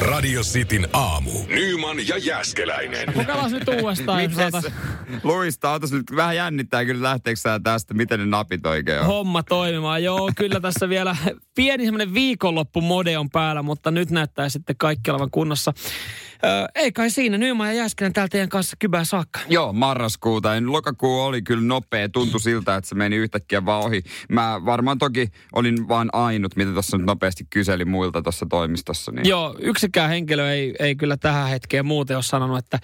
Radio Cityn aamu. Nyman ja Jäskeläinen. Kokeillaan nyt uudestaan. Mites? Luista, otas nyt vähän jännittää kyllä lähteekö sä tästä, miten ne napit oikein on. homma toimimaan. Joo, kyllä tässä vielä pieni semmoinen viikonloppumode on päällä, mutta nyt näyttää sitten kaikki olevan kunnossa. Öö, ei kai siinä, Nyman ja Jääskelän täällä teidän kanssa kybää saakka. Joo, marraskuuta. Ja lokakuu oli kyllä nopea. Tuntui siltä, että se meni yhtäkkiä vaan ohi. Mä varmaan toki olin vaan ainut, mitä tuossa nyt nopeasti kyseli muilta tuossa toimistossa. Niin. Joo, yksikään henkilö ei, ei kyllä tähän hetkeen muuten ole sanonut, että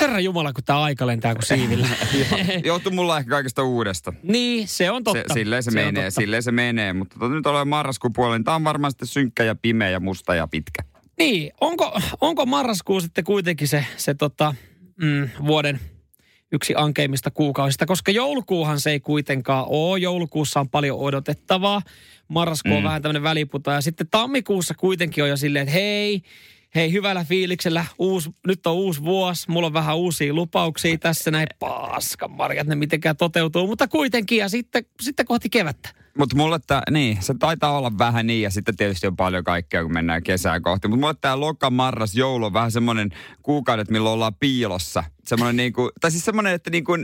Herra Jumala, kun tämä aika lentää kuin siivillä. Johtuu mulla ehkä kaikesta uudesta. niin, se on Se, totta. silleen se, on menee, silleen se menee. Mutta tota, nyt ollaan marraskuun puolella, niin tää on varmaan sitten synkkä ja pimeä ja musta ja pitkä. Niin, onko, onko marraskuu sitten kuitenkin se, se tota, mm, vuoden yksi ankeimmista kuukausista, koska joulukuuhan se ei kuitenkaan ole. Joulukuussa on paljon odotettavaa. Marraskuu on Mm. vähän tämmöinen väliputa. Ja sitten tammikuussa kuitenkin on jo silleen, että hei, hei hyvällä fiiliksellä, uusi, nyt on uusi vuosi, mulla on vähän uusia lupauksia tässä, näin paskan marjat, ne mitenkään toteutuu, mutta kuitenkin, ja sitten, sitten kohti kevättä. Mutta mulle tämä, niin, se taitaa olla vähän niin ja sitten tietysti on paljon kaikkea, kun mennään kesää kohti. Mutta mulle tämä loka, marras, joulu on vähän semmoinen kuukaudet, milloin ollaan piilossa. Semmoinen niinku, tai siis semmoinen, että niinku,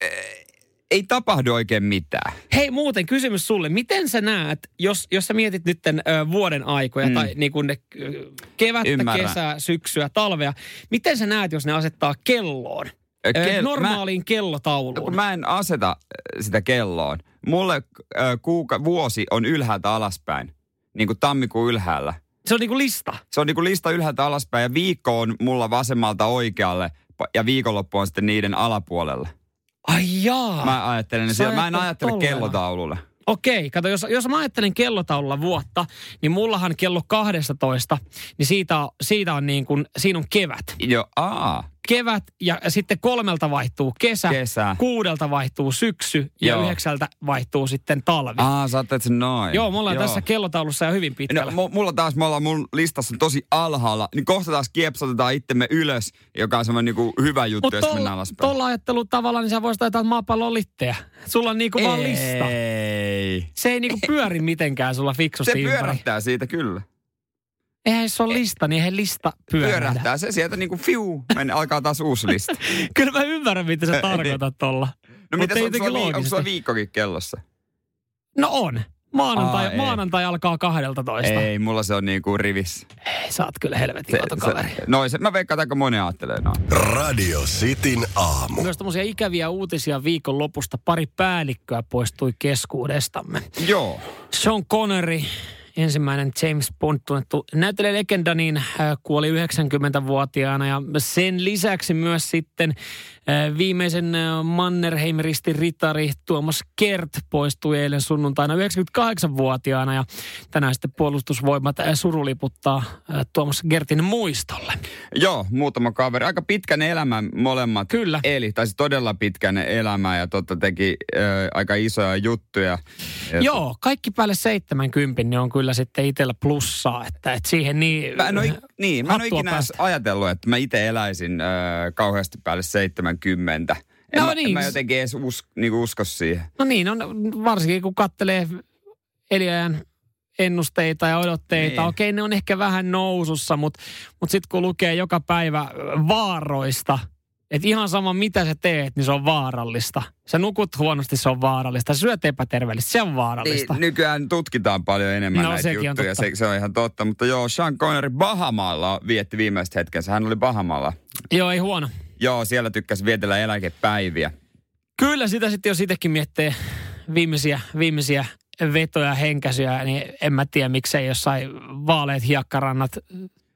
eh, ei tapahdu oikein mitään. Hei muuten kysymys sulle, miten sä näet, jos, jos sä mietit nyt ö, vuoden aikoja Mm. tai niin kuin ne, kevättä, Ymmärrän. kesää, syksyä, talvea, miten sä näet, jos ne asettaa kelloon? Ö, kel- normaaliin No, kellotauluun. mä en aseta sitä kelloon. Mulle äh, kuuka, vuosi on ylhäältä alaspäin. Niin kuin tammikuun ylhäällä. Se on niin kuin lista. Se on niin kuin lista ylhäältä alaspäin ja viikko on mulla vasemmalta oikealle ja viikonloppu on sitten niiden alapuolella. Ai jaa. Mä ajattelen, siellä, mä en ajattele tolleen. kellotaululle. Okei, kato, jos, jos mä ajattelen kellotaululla vuotta, niin mullahan kello 12, niin siitä, on- siitä on niin kuin, siinä on kevät. Joo, aa, Kevät ja sitten kolmelta vaihtuu kesä, kesä. kuudelta vaihtuu syksy ja Joo. yhdeksältä vaihtuu sitten talvi. Aa, sä sen noin. Joo, me ollaan tässä kellotaulussa jo hyvin pitkällä. No, mu- mulla taas, me ollaan mun listassa tosi alhaalla, niin kohta taas kiepsotetaan itsemme ylös, joka on semmoinen niinku hyvä juttu, Mutta jos mennään tuolla alaspäin. tol ajattelutavalla, niin sä voisit ajatella että maapallon litteä. Sulla on niinku vaan lista. Ei. Se ei niinku pyöri mitenkään sulla fiksusti Se ympäri. pyörähtää siitä kyllä. Eihän jos on lista, niin eihän lista pyörähdä. Pyörähtää se sieltä niinku fiu, mennä, alkaa taas uusi lista. Kyllä mä ymmärrän, mitä sä tarkoitat tolla. No mitä onko sulla, onko sulla viikkokin kellossa? No on. Maanantai, Aa, ei. maanantai alkaa 12. Ei, mulla se on niinku rivissä. Ei, sä oot kyllä helvetin kato kaveri. noin, se, mä veikkaan, että moni ajattelee noin. Radio Cityn aamu. Myös tämmöisiä ikäviä uutisia viikon lopusta. Pari päällikköä poistui keskuudestamme. Joo. Sean Connery, ensimmäinen James Bond tunnettu näyttelijälegenda, niin äh, kuoli 90-vuotiaana. Ja sen lisäksi myös sitten viimeisen äh, Mannerheim-ristin ritari Tuomas Kert poistui eilen sunnuntaina 98-vuotiaana. Ja tänään sitten puolustusvoimat äh, suruliputtaa äh, Tuomas Gertin muistolle. Joo, muutama kaveri. Aika pitkän elämän molemmat. Kyllä. Eli, tai siis todella pitkän elämää ja totta teki äh, aika isoja juttuja. Ja Joo, kaikki päälle 70 niin on kyllä sitten itsellä plussaa, että, että siihen niin... Mä en ole, niin, mä en ole ikinä päästä. ajatellut, että mä itse eläisin äh, kauheasti päälle 70. En, No mä, niin. en mä jotenkin edes us, niinku usko siihen. No niin, on, varsinkin kun kattelee eliajan ennusteita ja odotteita. Niin. Niin. Okei, ne on ehkä vähän nousussa, mutta mut sitten kun lukee joka päivä vaaroista, että ihan sama mitä sä teet, niin se on vaarallista. Sä nukut huonosti, se on vaarallista. Sä syöt epäterveellisesti, se on vaarallista. Niin, nykyään tutkitaan paljon enemmän No, näitä sekin on juttuja, totta. se, se on ihan totta. Mutta joo, Sean Connery Bahamalla vietti viimeiset hetkensä. Hän oli Bahamalla. Joo, ei huono. Joo, siellä tykkäsi vietellä eläkepäiviä. Kyllä sitä sitten, jos itsekin miettii viimeisiä, viimeisiä vetoja ja henkäisyjä, niin en mä tiedä miksei jossain vaaleet hiekkarannat,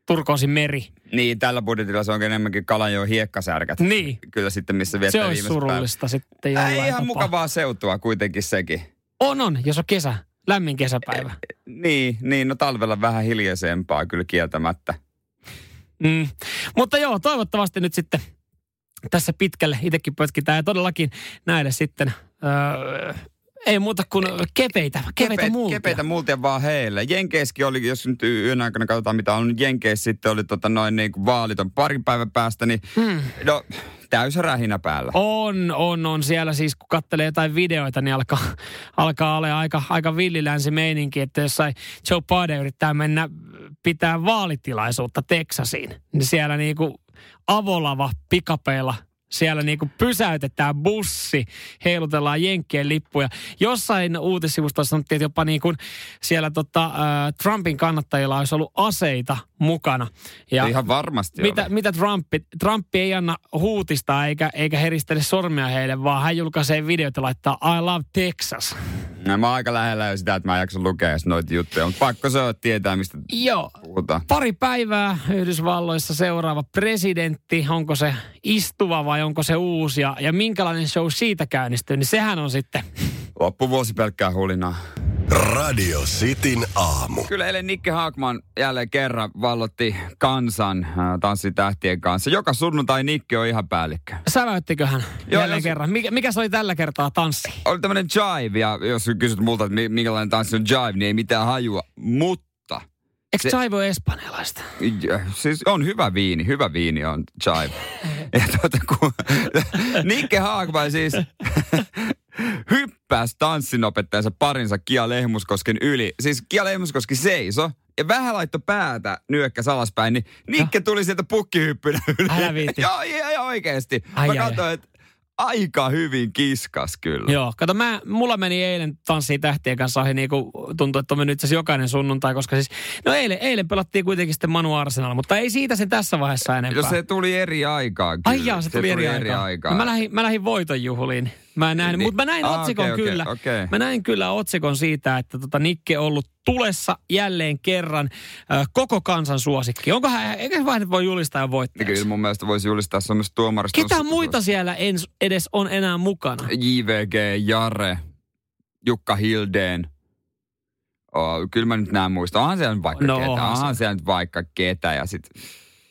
turkoosin meri. Niin, tällä budjetilla se on enemmänkin Kalanjoen hiekkasärkät. Niin, Kyllä sitten, missä se viettää viimeiset päivät. surullista sitten Ei, jollain ihan tapaa. mukavaa seutua kuitenkin sekin. On, on, jos on kesä, lämmin kesäpäivä. Niin, niin, no talvella vähän hiljaisempaa kyllä kieltämättä. Mm. Mutta joo, toivottavasti nyt sitten tässä pitkälle. Itsekin pötkitään ja todellakin näille sitten öö, Ei muuta kuin kepeitä, kepeitä multia. Kepeitä multia vaan heille. Jenkeissäkin oli, jos nyt yön aikana katsotaan mitä on, Jenkeissä sitten oli tota noin niin kuin vaalit on parin päivän päästä, niin hmm. no täysä rähinä päällä. On, on, on. Siellä siis kun katselee jotain videoita, niin alkaa, alkaa olla aika, aika villilänsi meininki, että jossain Joe Biden yrittää mennä pitää vaalitilaisuutta Teksasiin, niin siellä niinku avolava pikapeilla siellä niinku pysäytetään bussi, heilutellaan Jenkkien lippuja. Jossain uutissivustossa sanottiin, että jopa niinku siellä tota, äh, Trumpin kannattajilla olisi ollut aseita mukana. Ja Ihan varmasti mitä, mitä Trumpi, Trumpi ei anna huutista eikä, eikä heristele sormia heille, vaan hän julkaisee videoita ja laittaa I love Texas. No, mä oon aika lähellä jo sitä, että mä en jaksa lukea noita juttuja, mutta pakko se on tietää, mistä Joo. puhutaan. Pari päivää Yhdysvalloissa seuraava presidentti, onko se istuva vai onko se uusi ja, ja minkälainen show siitä käynnistyy, niin sehän on sitten... Loppuvuosi pelkkää hulinaa. Radio Cityn aamu. Kyllä eilen Nikke Haakman jälleen kerran vallotti kansan äh, tanssitähtien kanssa. Joka sunnuntai Nikke on ihan päällikkö. Säväyttikö jälleen jos... kerran? Mikä, mikä se oli tällä kertaa tanssi? Oli tämmöinen jive ja jos kysyt multa, että minkälainen tanssi on jive, niin ei mitään hajua. Mutta Eikö se, jive ole espanjalaista? Siis on hyvä viini, hyvä viini on jive. ja tuota, kun, Nikke Haakman siis hyppäsi tanssinopettajansa parinsa Kia Lehmuskosken yli. Siis Kia Lehmuskoski seiso ja vähän laitto päätä nyökkäs alaspäin, niin Nikke tuli sieltä pukkihyppynä yli. Älä viitti. joo, joo, oikeesti. Ai, Mä katsoin, että aika hyvin kiskas kyllä. Joo, kato mä, mulla meni eilen tanssiin tähtien kanssa ohi niin kuin tuntui, että on mennyt itse jokainen sunnuntai, koska siis, no eilen, eilen pelattiin kuitenkin sitten Manu Arsenal, mutta ei siitä sen tässä vaiheessa enempää. No se tuli eri aikaan kyllä. Ai jaa, se, se tuli, eri, eri aikaan. aikaan. No, mä lähdin, mä lähdin voitonjuhliin. Mä en nähnyt, niin. mutta mä näin ah, otsikon okay, kyllä. Okay, okay. Mä näin kyllä otsikon siitä, että tota Nikke on ollut tulessa jälleen kerran äh, koko kansan suosikki. Onko hän, eikä vain voi julistaa voittajaksi? Kyllä mun mielestä voisi julistaa, se on myös tuomarista. Ketä muita siellä ens, edes on enää mukana? JVG, Jare, Jukka Hildeen. Oh, kyllä mä nyt näen muista. Onhan siellä nyt vaikka no, ketä. Onhan siellä nyt vaikka ketä. Ja sit...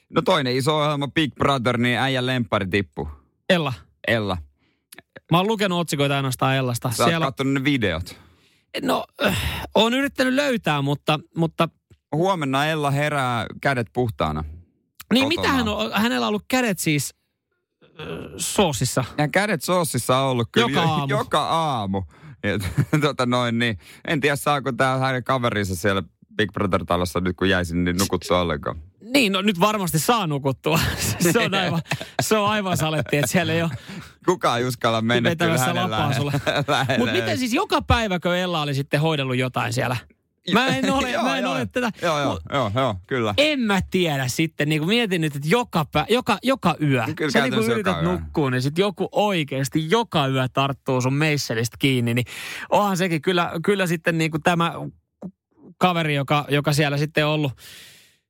No toinen iso ohjelma Big Brother, niin äijän lempari tippu. Ella. Ella. Mä oon lukenut otsikoita ainoastaan Ellasta. Sä Siellä... oot ne videot. No, äh, oon yrittänyt löytää, mutta, mutta... Huomenna Ella herää kädet puhtaana. Niin mitä hän on, hänellä on ollut kädet siis äh, soosissa? Ja kädet soosissa on ollut kyllä joka aamu. joka aamu. Ja, tota noin, niin, en tiedä saako tämä hänen kaverinsa siellä Big Brother-talossa nyt kun jäisin, niin nukuttua ollenkaan. Niin, no nyt varmasti saa nukuttua. se on aivan, se on aivan saletti, että siellä ei ole... Kukaan ei uskalla mennä kyllä hänen sulle. Mutta miten siis joka päiväkö Ella oli sitten hoidellut jotain siellä? Mä en ole, joo, mä en joo, ole tätä. Joo, joo, joo, joo, kyllä. En mä tiedä sitten, niin kuin mietin nyt, että joka, pä, joka, joka yö, kyllä sä niin kuin yrität nukkua, niin sitten joku oikeasti joka yö tarttuu sun meisselistä kiinni, niin onhan sekin kyllä, kyllä sitten niin kuin tämä kaveri, joka, joka siellä sitten on ollut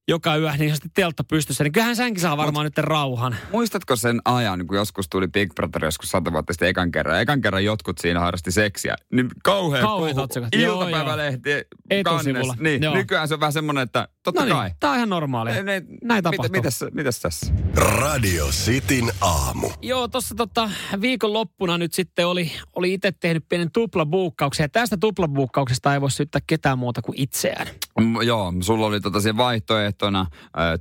joka yö niin sitten teltta pystyssä, niin kyllähän sänkin saa varmaan Mut, nyt rauhan. Muistatko sen ajan, kun joskus tuli Big Brother joskus sata vuotta sitten ekan kerran. Ekan kerran jotkut siinä harrasti seksiä. Niin kauhean Kauheat otsikot. Iltapäivälehti, kannes. Niin, joo. nykyään se on vähän semmoinen, että totta no niin, kai. Tää on ihan normaalia. Ne, Näin tapahtuu. Mit, mitäs, mitäs tässä? Radio Cityn aamu. Joo, tuossa tota, viikonloppuna nyt sitten oli, oli itse tehnyt pienen tuplabuukkauksen. Ja tästä tuplabuukkauksesta ei voi syyttää ketään muuta kuin itseään. Mm, joo, sulla oli tota se vaihtoehtona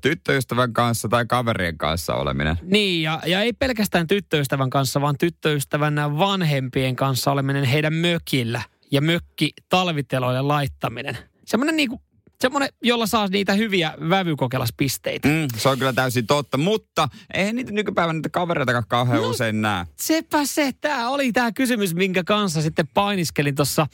tyttöystävän kanssa tai kaverien kanssa oleminen. Niin, ja, ja ei pelkästään tyttöystävän kanssa, vaan tyttöystävän vanhempien kanssa oleminen heidän mökillä ja mökki talviteloille laittaminen. Semmoinen niinku semmoinen, jolla saa niitä hyviä vävykokelaspisteitä. Mm, se on kyllä täysin totta, mutta eihän niitä nykypäivänä niitä kavereita kauhean no, usein näe. Sepä se. Tämä oli tämä kysymys, minkä kanssa sitten painiskelin tuossa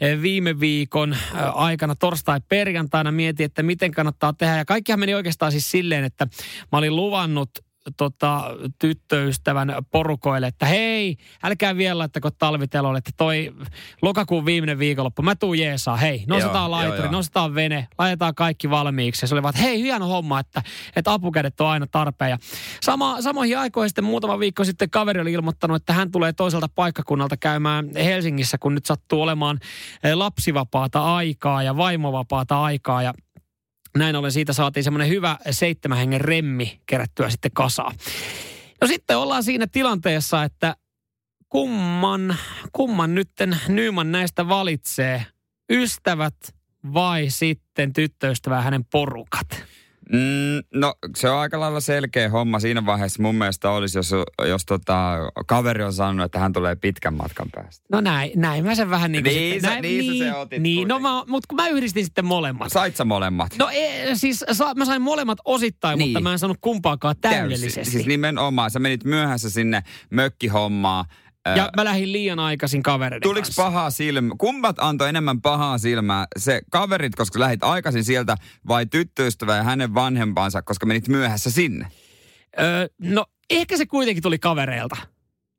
eh, viime viikon eh, aikana torstai-perjantaina. Mietin, että miten kannattaa tehdä. Ja kaikkihan meni oikeastaan siis silleen, että mä olin luvannut tota, tyttöystävän porukoille, että hei, älkää vielä laittako talvitelolle, että toi lokakuun viimeinen viikonloppu, mä tuun jeesaa, hei, nostetaan laituri, nostetaan vene, laitetaan kaikki valmiiksi. Ja se oli vaan, että hei, hieno homma, että, että apukädet on aina tarpeen. Ja sama, samoihin aikoihin sitten muutama viikko sitten kaveri oli ilmoittanut, että hän tulee toiselta paikkakunnalta käymään Helsingissä, kun nyt sattuu olemaan eh, lapsivapaata aikaa ja vaimovapaata aikaa. Ja näin ollen siitä saatiin semmoinen hyvä seitsemän hengen remmi kerättyä sitten kasaan. No sitten ollaan siinä tilanteessa, että kumman, kumman nytten Nyman näistä valitsee? Ystävät vai sitten tyttöystävä hänen porukat? Mm, no se on aika lailla selkeä homma siinä vaiheessa mun mielestä olisi, jos, jos tota, kaveri on sanonut, että hän tulee pitkän matkan päästä. No näin, näin mä sen vähän niin kuin Niin sitten, sä- näin, niin sä se otit Niin, no mä, mutta kun mä yhdistin sitten molemmat. Sait sä molemmat? No e, siis sa, mä sain molemmat osittain, Niin. mutta mä en saanut kumpaakaan täydellisesti. Siis nimenomaan, sä menit myöhässä sinne mökkihommaan. Ja mä lähdin liian aikaisin kavereiden Tuliko kanssa. pahaa silmää? Kummat antoi enemmän pahaa silmää? Se kaverit, koska lähit aikaisin sieltä, vai tyttöystävä ja hänen vanhempansa, koska menit myöhässä sinne? Öö, no ehkä se kuitenkin tuli kavereilta.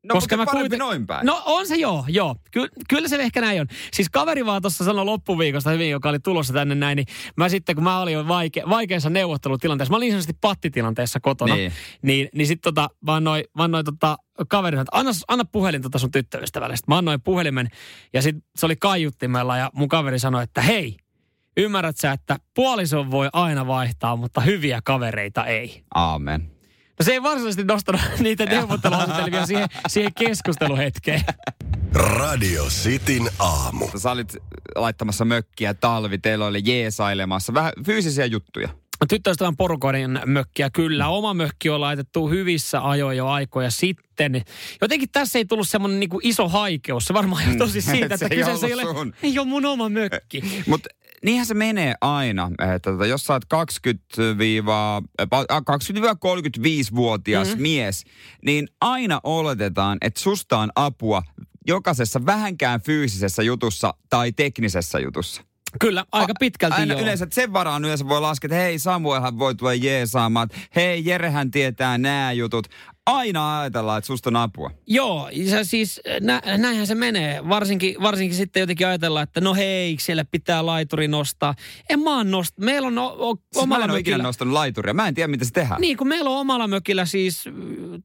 No, koska mä kuiten- noin päin. No on se joo, joo. Ky- kyllä se ehkä näin on. Siis kaveri vaan tuossa sanoi loppuviikosta hyvin, joka oli tulossa tänne näin, niin mä sitten kun mä olin jo vaike- vaikeassa neuvottelutilanteessa, mä olin sanotusti pattitilanteessa kotona, Niin. niin, niin sitten tota, vaan noin vaan noi, tota, kaveri sanoi, että anna, anna puhelin tota sun tyttöystävälle. Sitten mä annoin puhelimen ja sitten se oli kaiuttimella ja mun kaveri sanoi, että hei, ymmärrät sä, että puolison voi aina vaihtaa, mutta hyviä kavereita ei. Aamen. No se ei varsinaisesti nostanut niitä neuvotteluasetelmia siihen, siihen keskusteluhetkeen. Radio Cityn aamu. Sä olit laittamassa mökkiä talvi, teillä oli jeesailemassa. Vähän fyysisiä juttuja. Tyttöystävän porukoiden mökkiä kyllä. Oma mökki on laitettu hyvissä ajoin jo aikoja sitten. Jotenkin tässä ei tullut semmoinen niinku iso haikeus. Se varmaan johtuu siis siitä, Se että ei kyseessä ei ole, sun. ei ole mun oma mökki. Mutta niinhän se menee aina, että tota, jos sä oot 20-35-vuotias mm-hmm. mies, niin aina oletetaan, että susta on apua jokaisessa vähänkään fyysisessä jutussa tai teknisessä jutussa. Kyllä, aika pitkälti Aina joo. yleensä että sen varaan yleensä voi laskea, että hei Samuelhan voi tulla jeesaamaan, että hei Jerehän tietää nämä jutut. Aina ajatellaan, että susta on apua. Joo, se siis nä, näinhän se menee. Varsinkin, varsinkin sitten jotenkin ajatellaan, että no hei, siellä pitää laituri nostaa. En mä nost... Meillä on o, o, Siis mä en mökillä... nostanut laituria. Mä en tiedä, miten se tehdään. Niin, kun meillä on omalla mökillä siis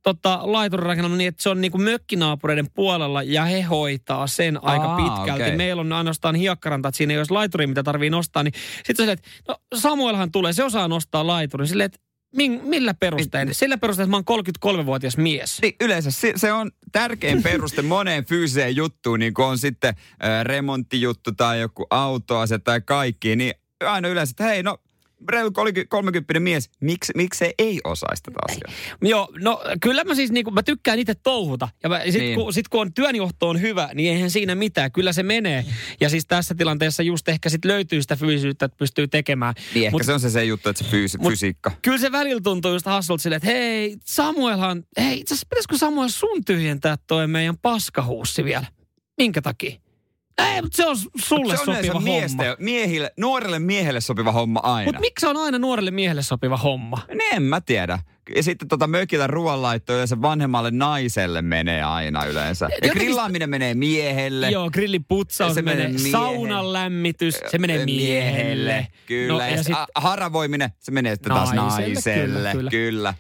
tota, laituri rakennelma niin, että se on niin kuin mökkinaapureiden puolella ja he hoitaa sen aika Aa, pitkälti. okei. Meillä on ainoastaan hiekkaranta, että siinä ei olisi laituri, mitä tarvii nostaa. Niin sitten silleen, että no Samuelhan tulee, se osaa nostaa laiturin. Silleen, että min, millä perustein? Sillä perusteella, että mä oon 33-vuotias mies. Niin, yleensä se, se on tärkein peruste moneen fyysiseen juttuun, niin kuin on sitten äh, remonttijuttu tai joku autoase tai kaikki, niin aina yleensä, että hei, no reilu 30 mies, miksi, se ei osaisi tätä asiaa? Joo, no kyllä mä siis niinku, mä tykkään itse touhuta. Ja mä, sit, Niin. kun, sit kun on työnjohto on hyvä, niin eihän siinä mitään. Kyllä se menee. Ja siis tässä tilanteessa just ehkä sit löytyy sitä fyysisyyttä, että pystyy tekemään. Niin ehkä Mut se on se, se juttu, että se fyysi, Mut- fysiikka. Kyllä se välillä tuntuu just hassulta silleen, että hei, Samuelhan, hei, itse asiassa pitäisikö Samuel sun tyhjentää toi meidän paskahuussi vielä? Minkä takia? Ei, mutta se on sulle se on sopiva miestä, homma. miehille, nuorelle miehelle sopiva homma aina. Mutta miksi se on aina nuorelle miehelle sopiva homma? Niin en mä tiedä. Ja sitten tota mökillä ruoanlaitto yleensä vanhemmalle naiselle menee aina yleensä. Ja Jotenkin- grillaaminen menee miehelle. Joo, grillin putsaus Se menee, miehelle. saunan lämmitys, se menee miehelle. Kyllä. No, ja, ja sit, haravoiminen, se menee sitten taas Naiselle, naiselle. kyllä, Kyllä, kyllä.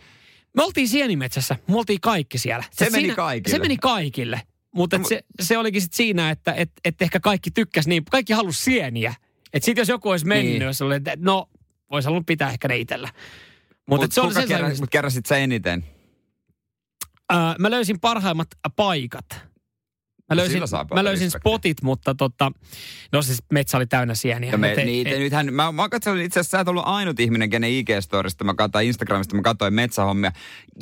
me oltiin Sienimetsässä, me oltiin kaikki siellä. Se meni kaikille. Se meni kaikille. Mutta Mut- se, se olikin sit siinä, että et, et ehkä kaikki tykkäs niin, kaikki halusi sieniä. Että sit jos joku olisi mennyt, Niin. niin. jos oli, että no, olisi halunnut pitää ehkä ne itsellä. Mutta Mut se oli kuka sen kerä, sai- mut keräsit sä eniten? Ää, mä löysin parhaimmat paikat. Mä No löysin, saa paljon mä löysin spotit, mutta tota, no siis metsä oli täynnä sieniä. Ja me, mut ei- niitä, ei- nythän, mä, mä katsoin itse asiassa, sä et ollut ainut ihminen, kenen IG-storista, mä katsoin Instagramista, mä katsoin metsähommia.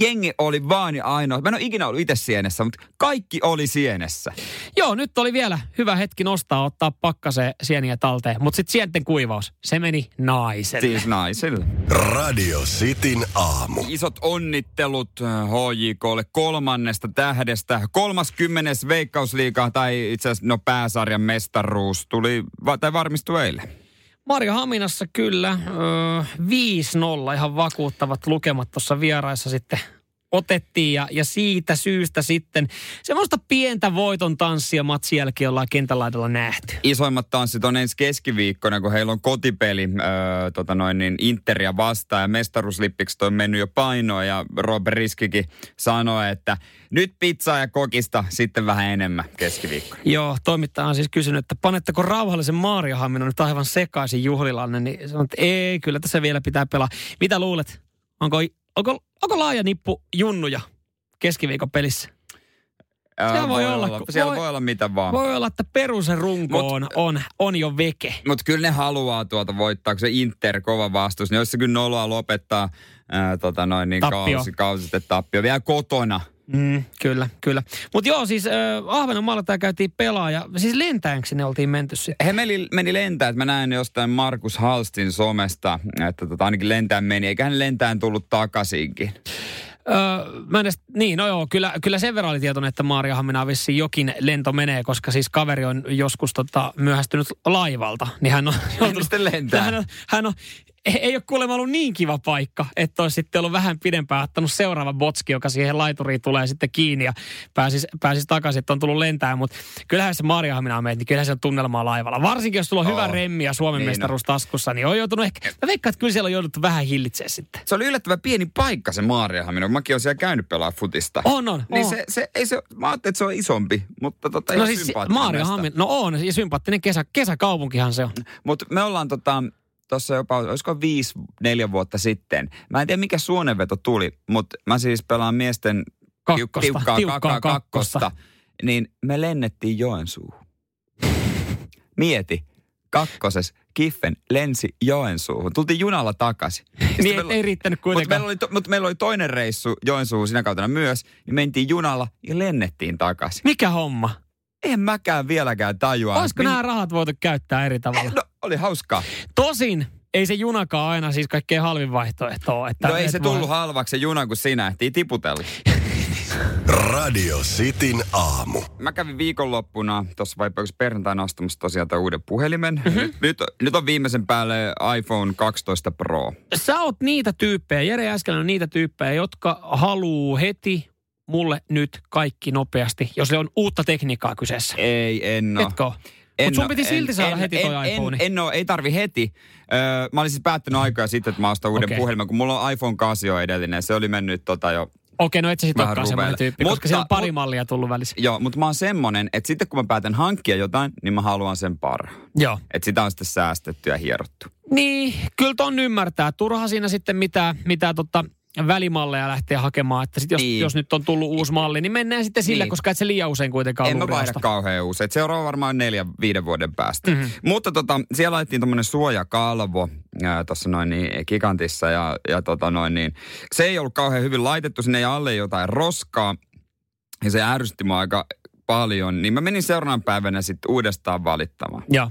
Jengi oli vaan ja ainoa. Mä en ole ikinä ollut itse sienessä, mutta kaikki oli sienessä. Joo, nyt oli vielä hyvä hetki nostaa, ottaa pakkaseen sieniä talteen. Mutta sitten sienten kuivaus, se meni naiselle. Siis naisille. Radio Cityn aamu. Isot onnittelut äh, HJKlle kolmannesta tähdestä. 30. veikkausliiga tai itse asiassa no pääsarjan mestaruus tuli va- tai varmistui eilen. Marja Haminassa kyllä, öö, 5-0 ihan vakuuttavat lukemat tuossa vieraissa sitten otettiin ja, ja siitä syystä sitten semmoista pientä voiton tanssia matsin jälkeen ollaan kentälaidalla nähty. Isoimmat tanssit on ensi keskiviikkona, kun heillä on kotipeli öö, tota noin, niin Interia vastaan ja mestaruuslippiksi toi on mennyt jo painoa ja Robert Riskikin sanoi, että nyt pizzaa ja kokista sitten vähän enemmän keskiviikkona. Joo, toimittaja on siis kysynyt, että panetteko rauhallisen Marja Haminan nyt aivan sekaisin juhlilanne, niin sanon, että ei, kyllä tässä vielä pitää pelaa. Mitä luulet? Onko, onko, onko laaja nippu junnuja keskiviikon pelissä? Siellä voi olla, olla, kun- siellä voi- voi olla mitä vaan. Voi olla, että perusen runko Mut- on, on, on jo veke. Mutta kyllä ne haluaa tuota voittaa, kun se Inter kova vastus, niin jos se kyllä noloa lopettaa ää, tota noin, niin Tappio. kausi, kausi tappio. Vielä kotona. Mm, kyllä, kyllä. Mutta joo, siis äh, Ahvenanmaalla tämä käytiin pelaa ja siis lentäjäksi sinne oltiin menty sitten. He meni, meni lentää, että mä näin jostain Markus Halstin somesta, että tota, ainakin lentään meni, eikä hän lentään tullut takaisinkin. Öö, mä edes, niin, no joo, kyllä, kyllä sen verran oli tietoinen, että Maariahamina vissiin jokin lento menee, koska siis kaveri on joskus tota, myöhästynyt laivalta. Niin hän on joutunut, lentää. Hän on, hän on, ei ole kuulemma ollut niin kiva paikka, että olisi sitten ollut vähän pidempään ottanut seuraava botski, joka siihen laituriin tulee sitten kiinni ja pääsisi, pääsisi takaisin, että on tullut lentää. Mutta kyllähän se Maariahamina on meitä, niin kyllähän se on tunnelmaa laivalla. Varsinkin jos sulla on hyvä Oo. remmi ja Suomen Niin mestaruus taskussa, niin on joutunut ehkä, mä veikkaan, että kyllä siellä on jouduttu vähän hillitseä sitten. Se oli yllättävän pieni paikka se Maariahamina, kun mäkin olen siellä käynyt pelaa futista. On, on, Niin on. se, se, ei se, mä ajattelin, että se on isompi, mutta tota, No siis. Hammin, no on, ja sympaattinen kesä, kesäkaupunkihan se on. Mutta me ollaan tota, tuossa jopa, olisiko viisi, neljä vuotta sitten. Mä en tiedä mikä suonenveto tuli, mutta mä siis pelaan miesten Kakkosta, tiukkaa, tiukkaa kakkosta. kakkosta. Niin me lennettiin Joensuuhun. Mieti, kakkoses Kiffen lensi Joensuuhun. Tultiin junalla takaisin. Niin, meillä- ei riittänyt Mutta kuitenkaan. meillä, oli to, mut meillä oli toinen reissu Joensuuhun sinä kautena myös, niin mentiin junalla ja lennettiin takaisin. Mikä homma? En mäkään vieläkään tajua. Olisiko Mi- nämä rahat voitu käyttää eri tavalla? No, oli hauskaa. Tosin ei se junakaan aina siis kaikkein halvin vaihtoehto ole. Että, No ei se tullut halvaksi se juna, kun sinä ehtii tiputella. Radio Cityn aamu. Mä kävin viikonloppuna, tuossa vai perjantaina ostamassa tosiaan tämän uuden puhelimen. Mm-hmm. Nyt, nyt, nyt on viimeisen päälle iPhone 12 Pro. Sä oot niitä tyyppejä, Jere Äskelän on niitä tyyppejä, jotka haluu heti mulle nyt kaikki nopeasti, jos se on uutta tekniikkaa kyseessä. Ei, en oo. Etkö? En Mutta sun piti silti saada heti toi en, iPhone. En, en oo, ei tarvi heti. Öö, mä olin siis päättänyt aikoja sitten, että mä ostan uuden Okei. puhelimen, kun mulla on iPhone 8 jo edellinen. Se oli mennyt tota jo Okei, no et sä sit olekaan semmoinen tyyppi, koska Mutta- siellä on pari mut- mallia tullut välissä. Joo, mutta mä oon semmonen, että sitten kun mä päätän hankkia jotain, niin mä haluan sen parhaan. Joo. Että sitä on sitten säästetty ja hierottu. Niin, kyllä ton ymmärtää. Turha siinä sitten mitään, mitään tota välimalleja lähteä hakemaan. Että sit jos, Niin. jos nyt on tullut uusi malli, niin mennään sitten sillä, Niin. koska et se liian usein kuitenkaan En mä vaihda kauhean usein. Et Seuraava varmaan neljän, viiden vuoden päästä. Mhm. Mm-hmm. Mutta tota, siellä laitettiin tommonen suojakalvo tuossa noin niin gigantissa ja, ja tota noin niin. Se ei ollut kauhean hyvin laitettu, sinne ei alle jotain roskaa. Ja se ärsytti mua aika paljon. Niin mä menin seuraavan päivänä sitten uudestaan valittamaan. Joo.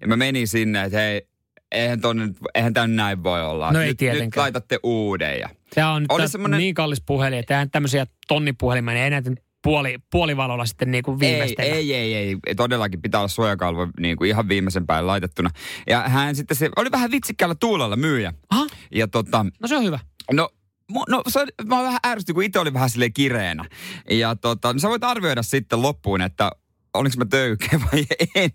Ja mä menin sinne, että hei, eihän, tonne, eihän tämä näin voi olla. No ei nyt, nyt laitatte uuden. Ja Tämä on Oli semmonen- niin kallis puhelin, että eihän tämmöisiä tonnipuhelimia, niin ei näitä puoli, puolivalolla sitten niin kuin ei, viimeistellä. ei, ei, ei, ei. Todellakin pitää olla suojakalvo niin kuin ihan viimeisen päälle laitettuna. Ja hän sitten se oli vähän vitsikkäällä tuulella myyjä. Aha, Ja tota, no se on hyvä. no, no se, mä oon vähän ärsytty, kun itse oli vähän silleen kireenä. Ja tota, no sä voit arvioida sitten loppuun, että olinko mä töykeä vai en.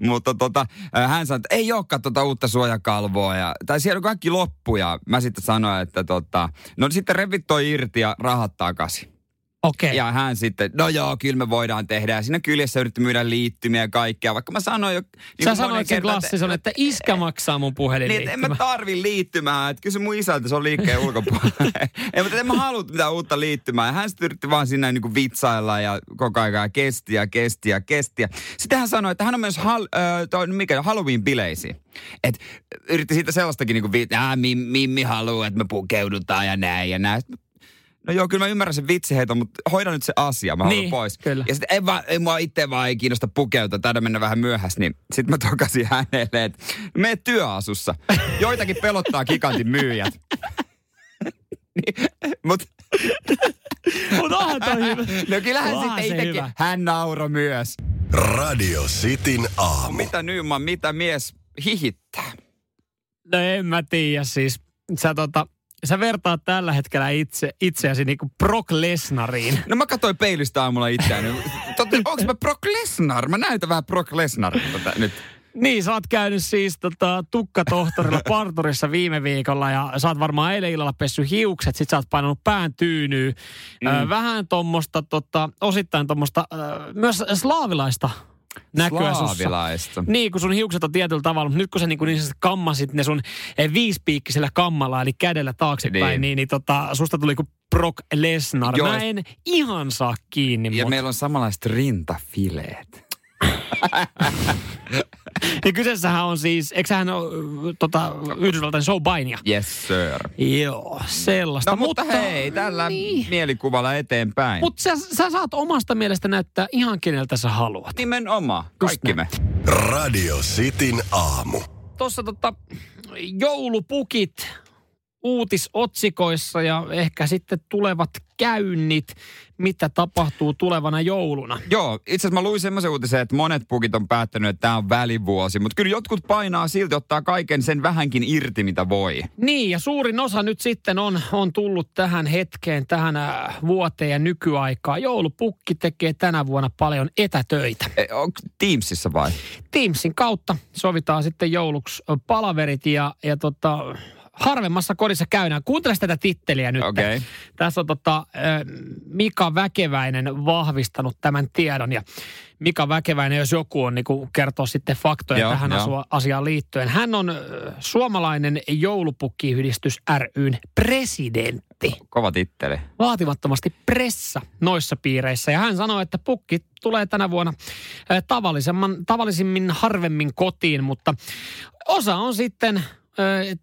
Mutta tota, äh, hän sanoi, että ei olekaan tota uutta suojakalvoa. Ja, tai siellä on kaikki loppu ja mä sitten sanoin, että tota, no sitten revit toi irti ja rahat takaisin. Okei. Ja hän sitten, no joo, kyllä me voidaan tehdä. Ja siinä kyljessä yritti myydä liittymiä ja kaikkea. Vaikka mä sanoin jo... Niin Sä sanoit sen klassisen, että iskä maksaa mun puhelin Niin, että en mä tarvi liittymää. Että kyllä se mun isältä, se on liikkeen ulkopuolella. ei, mutta en mä halua mitään uutta liittymää. Ja hän sitten yritti vaan siinä niin kuin vitsailla ja koko ajan kesti ja kesti ja kesti. Sitten hän sanoi, että hän on myös hal, äh, toi, mikä, Halloween-bileisiin. Et yritti siitä sellaistakin niin kuin, äh, Mim- Mimmi haluaa, että me pukeudutaan ja näin ja näin. No joo, kyllä mä ymmärrän sen vitsiheiton, mutta hoida nyt se asia, mä haluan Niin, pois. kyllä. Ja sitten ei, vaan, ei mua itse vaan ei kiinnosta pukeutua, täällä mennä vähän myöhässä, niin sitten mä tokasin hänelle, että mene työasussa. Joitakin pelottaa gigantin myyjät. niin, mutta Mutta onhan toi hyvä. no kyllähän sitten se itsekin, hän nauroi myös. Radio Cityn aamu. Mitä Nyman, mitä mies hihittää? No en mä tiedä siis. Sä tota, sä vertaat tällä hetkellä itse, itseäsi niinku Brock Lesnariin. No mä katsoin peilistä aamulla itseäni. Totta, onko mä Brock Lesnar? Mä näytän vähän Brock Lesnarilta tä- nyt. Niin, sä oot käynyt siis tota, tukkatohtorilla parturissa viime viikolla ja sä oot varmaan eilen illalla pessy hiukset, sit sä oot painanut pään tyynyy. Mm. Ö, vähän tommosta, tota, osittain tommosta, ö, myös slaavilaista näkyä sussa. Niin, kun sun hiukset on tietyllä tavalla, mutta nyt kun sä niin, niin sanotusti kammasit ne sun eh, viisipiikkisellä kammalla, eli kädellä taaksepäin, niin, Niin. niin, niin tota, susta tuli kuin Brock Lesnar. Joo. Mä en ihan saa kiinni, Ja mutta meillä on samanlaiset rintafileet. niin kyseessähän on siis, eikö hän ole tota, Yhdysvaltain Joe Bidenia? Yes, sir. Joo, sellaista. No mutta, hei, tällä niin. mielikuvalla eteenpäin. Mutta sä, sä saat omasta mielestä näyttää ihan keneltä sä haluat. Nimenomaan, kaikki me. Radio Cityn aamu. Tuossa tota, joulupukit uutisotsikoissa ja ehkä sitten tulevat käynnit, mitä tapahtuu tulevana jouluna. Joo, itse asiassa mä luin semmoisen uutisen, että monet pukit on päättänyt, että tämä on välivuosi. Mutta kyllä jotkut painaa silti, ottaa kaiken sen vähänkin irti, mitä voi. Niin, ja suurin osa nyt sitten on, on tullut tähän hetkeen, tähän äh, vuoteen ja nykyaikaan. Joulupukki tekee tänä vuonna paljon etätöitä. E, onko Teamsissa vai? Teamsin kautta sovitaan sitten jouluksi palaverit ja, ja tota, harvemmassa kodissa käydään. Kuuntele tätä titteliä nyt. Okei. Tässä on tota, Mika Väkeväinen vahvistanut tämän tiedon ja Mika Väkeväinen, jos joku on, niin kertoo sitten faktoja Joo, tähän asua, asiaan liittyen. Hän on suomalainen joulupukkiyhdistys ryn presidentti Kova titteli. vaatimattomasti pressa noissa piireissä. Ja hän sanoi, että pukki tulee tänä vuonna tavallisemman, tavallisimmin harvemmin kotiin, mutta osa on sitten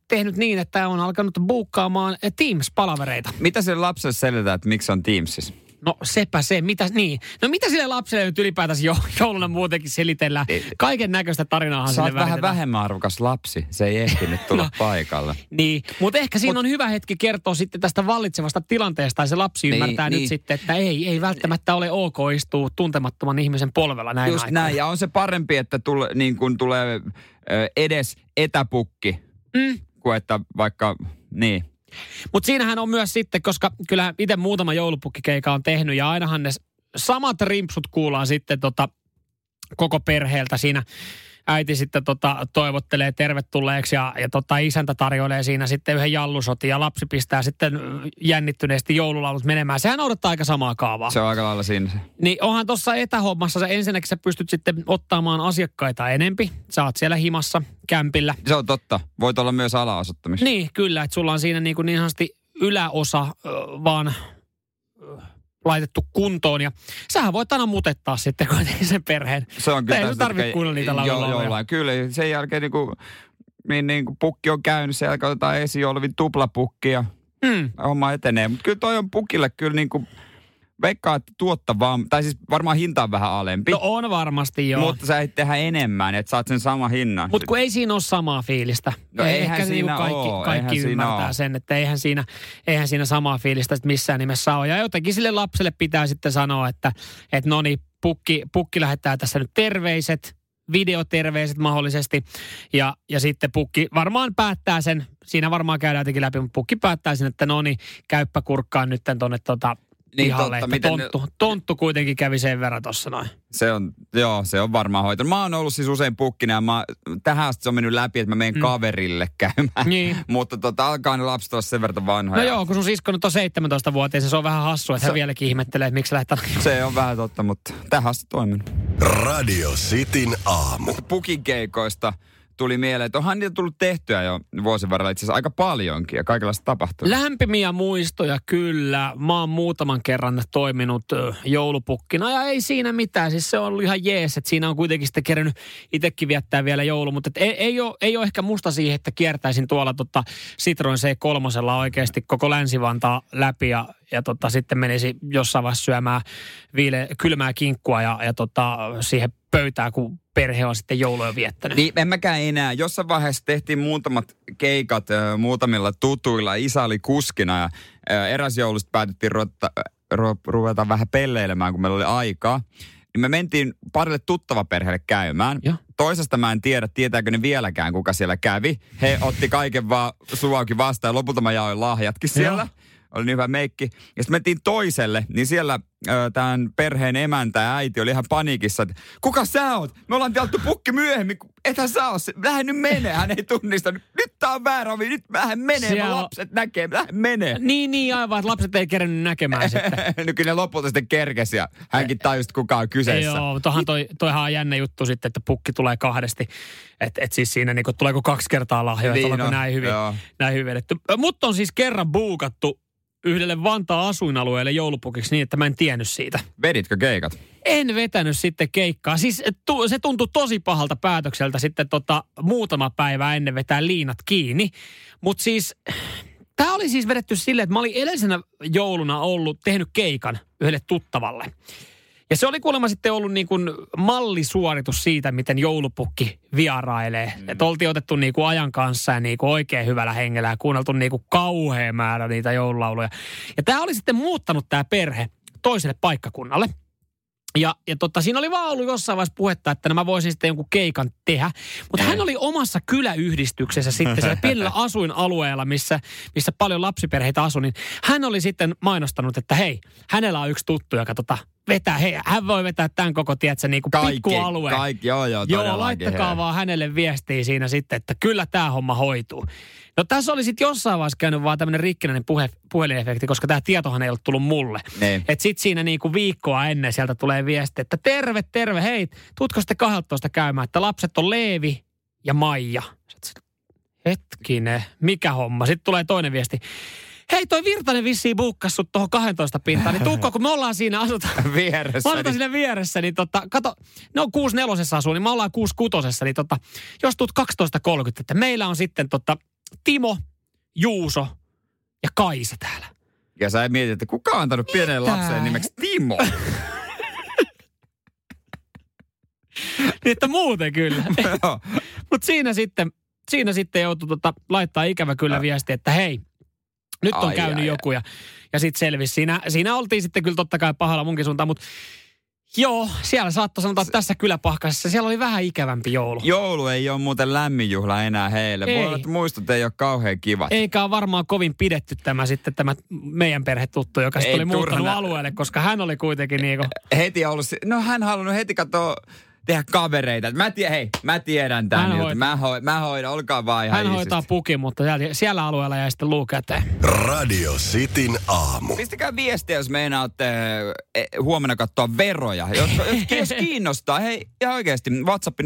tehnyt niin, että on alkanut buukkaamaan Teams-palavereita. Mitä sille lapselle selitetään, että miksi on Teamsissa? No sepä se, mitä, niin. No mitä sille lapselle nyt ylipäätänsä jo, jouluna muutenkin selitellään? Kaiken näköistä tarinaahan Sä oot sille vähän välitetään. vähemmän arvokas lapsi. Se ei ehtinyt tulla No. paikalle. Niin, mutta ehkä siinä on hyvä hetki kertoa sitten tästä vallitsevasta tilanteesta ja se lapsi Niin, ymmärtää nyt niin. sitten, että ei, ei välttämättä ole ok istua tuntemattoman ihmisen polvella näin Just aikoina. näin. Ja on se parempi, että tule, niin kun tulee edes etäpukki, Mm. kuin että vaikka, niin. Mutta siinähän on myös sitten, koska kyllä itse muutama joulupukkikeika on tehnyt ja ainahan ne samat rimpsut kuullaan sitten tota koko perheeltä siinä. Äiti sitten tota, toivottelee tervetulleeksi ja, ja tota, isäntä tarjoilee siinä sitten yhden jallusotin ja lapsi pistää sitten jännittyneesti joululaulut menemään. Sehän noudattaa aika samaa kaavaa. Se on aika lailla siinä. Niin onhan tuossa etähommassa, sä ensinnäkin sä pystyt sitten ottamaan asiakkaita enempi. Sä oot siellä himassa, kämpillä. Se on totta. Voit olla myös alaosattamista. Niin, kyllä, että sulla on siinä niin, kuin niin sanotusti yläosa vaan laitettu kuntoon. Ja sähän voit aina mutettaa sitten kuitenkin sen perheen. Se on kyllä Ei sun tarvitse kuunnella niitä laululauluja. jollain. Kyllä, sen jälkeen niin kuin, niin, niin kuin pukki on käynyt, sen jälkeen otetaan esiin olevin tuplapukki ja Mm. homma etenee. Mutta kyllä toi on pukille kyllä niin kuin, veikkaa, että tuottavaa, tai siis varmaan hinta on vähän alempi. No on varmasti joo. Mutta sä et tehdä enemmän, että saat sen sama hinnan. Mutta kun ei siinä ole samaa fiilistä. No Ei- eihän Ehkä siinä niinku kaikki, oo, kaikki eihän siinä ymmärtää oo. sen, että eihän siinä, eihän siinä samaa fiilistä missään nimessä ole. Ja jotenkin sille lapselle pitää sitten sanoa, että, että no niin, pukki, pukki lähettää tässä nyt terveiset, videoterveiset mahdollisesti. Ja, ja sitten pukki varmaan päättää sen, siinä varmaan käydään jotenkin läpi, mutta pukki päättää sen, että no niin, käyppä kurkkaan nyt tonne tota, Niin pihalle. totta, että miten ne- tonttu, tonttu kuitenkin kävi sen verran tuossa noin. Se on, joo, se on varmaan hoitanut. Mä oon ollut siis usein pukkina ja mä, tähän asti se on mennyt läpi, että mä menen mm. kaverille käymään. Niin. Mutta tota, alkaa ne lapset olla sen verran vanhoja. No joo, kun sun sisko nyt on 17-vuotias, se on vähän hassu, että hän vieläkin ihmettelee, että miksi lähtee Se on vähän totta, mutta tähän asti toiminut. Radio Cityn aamu. Pukikeikoista tuli mieleen, että onhan niitä tullut tehtyä jo vuosien varrella itse aika paljonkin ja kaikenlaista tapahtunut. Lämpimiä muistoja kyllä. Mä oon muutaman kerran toiminut joulupukkina ja ei siinä mitään. Siis se on ollut ihan jees, että siinä on kuitenkin sitten kerännyt itsekin viettää vielä joulu. Mutta ei, ei, ole, ei ole ehkä musta siihen, että kiertäisin tuolla tota Citroen C3 oikeasti koko Länsi-Vantaa läpi ja, ja tota, sitten menisi jossain vaiheessa syömään viile, kylmää kinkkua ja, ja tota, siihen pöytään, kun perhe on sitten jouluja viettänyt. Niin, en mäkään enää. Jossain vaiheessa tehtiin muutamat keikat ö, muutamilla tutuilla. Isä oli kuskina ja ö, eräs joulusta päätettiin ruveta, ru, ruveta vähän pelleilemään, kun meillä oli aikaa. Niin me mentiin parille tuttavaperheelle käymään. Joo. Toisesta mä en tiedä, tietääkö ne vieläkään, kuka siellä kävi. He otti kaiken vaan suaukin vastaan ja lopulta mä jaoin lahjatkin siellä. Joo. Oli niin hyvä meikki. Ja sitten mentiin toiselle, niin siellä tämän perheen emäntä ja äiti oli ihan paniikissa, että kuka sä oot? Me ollaan tilattu pukki myöhemmin, ethän sä oo se. Lähde nyt menee, hän ei tunnista. Nyt tää on väärä ovi, nyt vähän menee, Siellä lapset näkee, lähde menee. Niin, niin aivan, että lapset ei kerennyt näkemään sitten. no kyllä ne lopulta sitten kerkesi ja hänkin tajusi, kuka on kyseessä. Joo, tohan toi, toihan on jännä juttu sitten, että pukki tulee kahdesti. Että et siis siinä niinku, tuleeko kaksi kertaa lahjoja, Niin että on, näin hyvin, joo. näin hyvin. Mutta on siis kerran buukattu yhdelle Vantaa asuinalueelle joulupukiksi niin, että mä en tiennyt siitä. Veditkö keikat? En vetänyt sitten keikkaa. Siis tu, se tuntui tosi pahalta päätökseltä sitten tota, muutama päivä ennen vetää liinat kiinni. Mutta siis tämä oli siis vedetty silleen, että mä olin edellisenä jouluna ollut tehnyt keikan yhdelle tuttavalle. Ja se oli kuulemma sitten ollut niin kuin mallisuoritus siitä, miten joulupukki vierailee. Mm. Että oltiin otettu niin kuin ajan kanssa ja niin kuin oikein hyvällä hengellä ja kuunneltu niin kuin kauhea määrä niitä joululauluja. Ja tämä oli sitten muuttanut tämä perhe toiselle paikkakunnalle. Ja, ja tota, siinä oli vaan ollut jossain vaiheessa puhetta, että mä voisin sitten jonkun keikan tehdä. Mutta hän oli omassa kyläyhdistyksessä sitten siellä pienellä asuinalueella, missä, missä paljon lapsiperheitä asui. Niin hän oli sitten mainostanut, että hei, hänellä on yksi tuttu, joka tota, vetää, hei, hän voi vetää tämän koko, tiedätkö, niin kuin Kaikki, pikkualue. kaikki, joo joo, Joo, laittakaa hei. vaan hänelle viestiä siinä sitten, että kyllä tämä homma hoituu. No tässä oli sitten jossain vaiheessa käynyt vaan tämmöinen rikkinäinen puhe, puhelinefekti, koska tämä tietohan ei ollut tullut mulle. Niin. Että sitten siinä niinku viikkoa ennen sieltä tulee viesti, että terve, terve, hei, tutko sitten 12 käymään, että lapset on Leevi ja Maija. Hetkinen, mikä homma? Sitten tulee toinen viesti. Hei, toi Virtanen vissiin buukkas sut tuohon 12 pintaan, niin tuukko, kun me ollaan siinä asutaan. Vieressä. Mä asutaan siinä vieressä, niin tota, kato, ne on 6 nelosessa asuu, niin me ollaan 6 kutosessa, niin tota, jos tuut 12.30, että meillä on sitten tota, Timo, Juuso ja Kaisa täällä. Ja sä mietit, että kuka on antanut pienen Mitä? lapsen nimeksi Timo? Niin että muuten kyllä. Mutta siinä sitten, siinä sitten joutui tota, laittaa ikävä kyllä viesti, että hei, nyt on Ai, käynyt ai, joku ja, ja sitten selvisi. Siinä, siinä oltiin sitten kyllä totta kai pahalla munkin suuntaan, mutta joo, siellä saattoi sanoa, että tässä kyläpahkasessa siellä oli vähän ikävämpi joulu. Joulu ei ole muuten lämmin juhla enää heille. Ei. Voi olla, että muistot ei ole kauhean kivat. Eikä ole varmaan kovin pidetty tämä sitten tämä meidän perhetuttu, joka sitten Ei oli muuttanut turhana- alueelle, koska hän oli kuitenkin niinku, Heti ollut, no hän halunnut heti katsoa tehdä kavereita. Mä, tie, hei, mä tiedän tämän Hän hoitaa. Mä, hoi, mä hoidan, olkaa vaan ihan hän hoitaa iisisti. pukin, mutta siellä, siellä alueella jäi sitten luu käteen. Radio Cityn aamu. Pistäkää viestiä, jos meinaatte eh, huomenna katsoa veroja. Jos, jos, jos kiinnostaa, hei ihan oikeasti, WhatsApp 0447255854.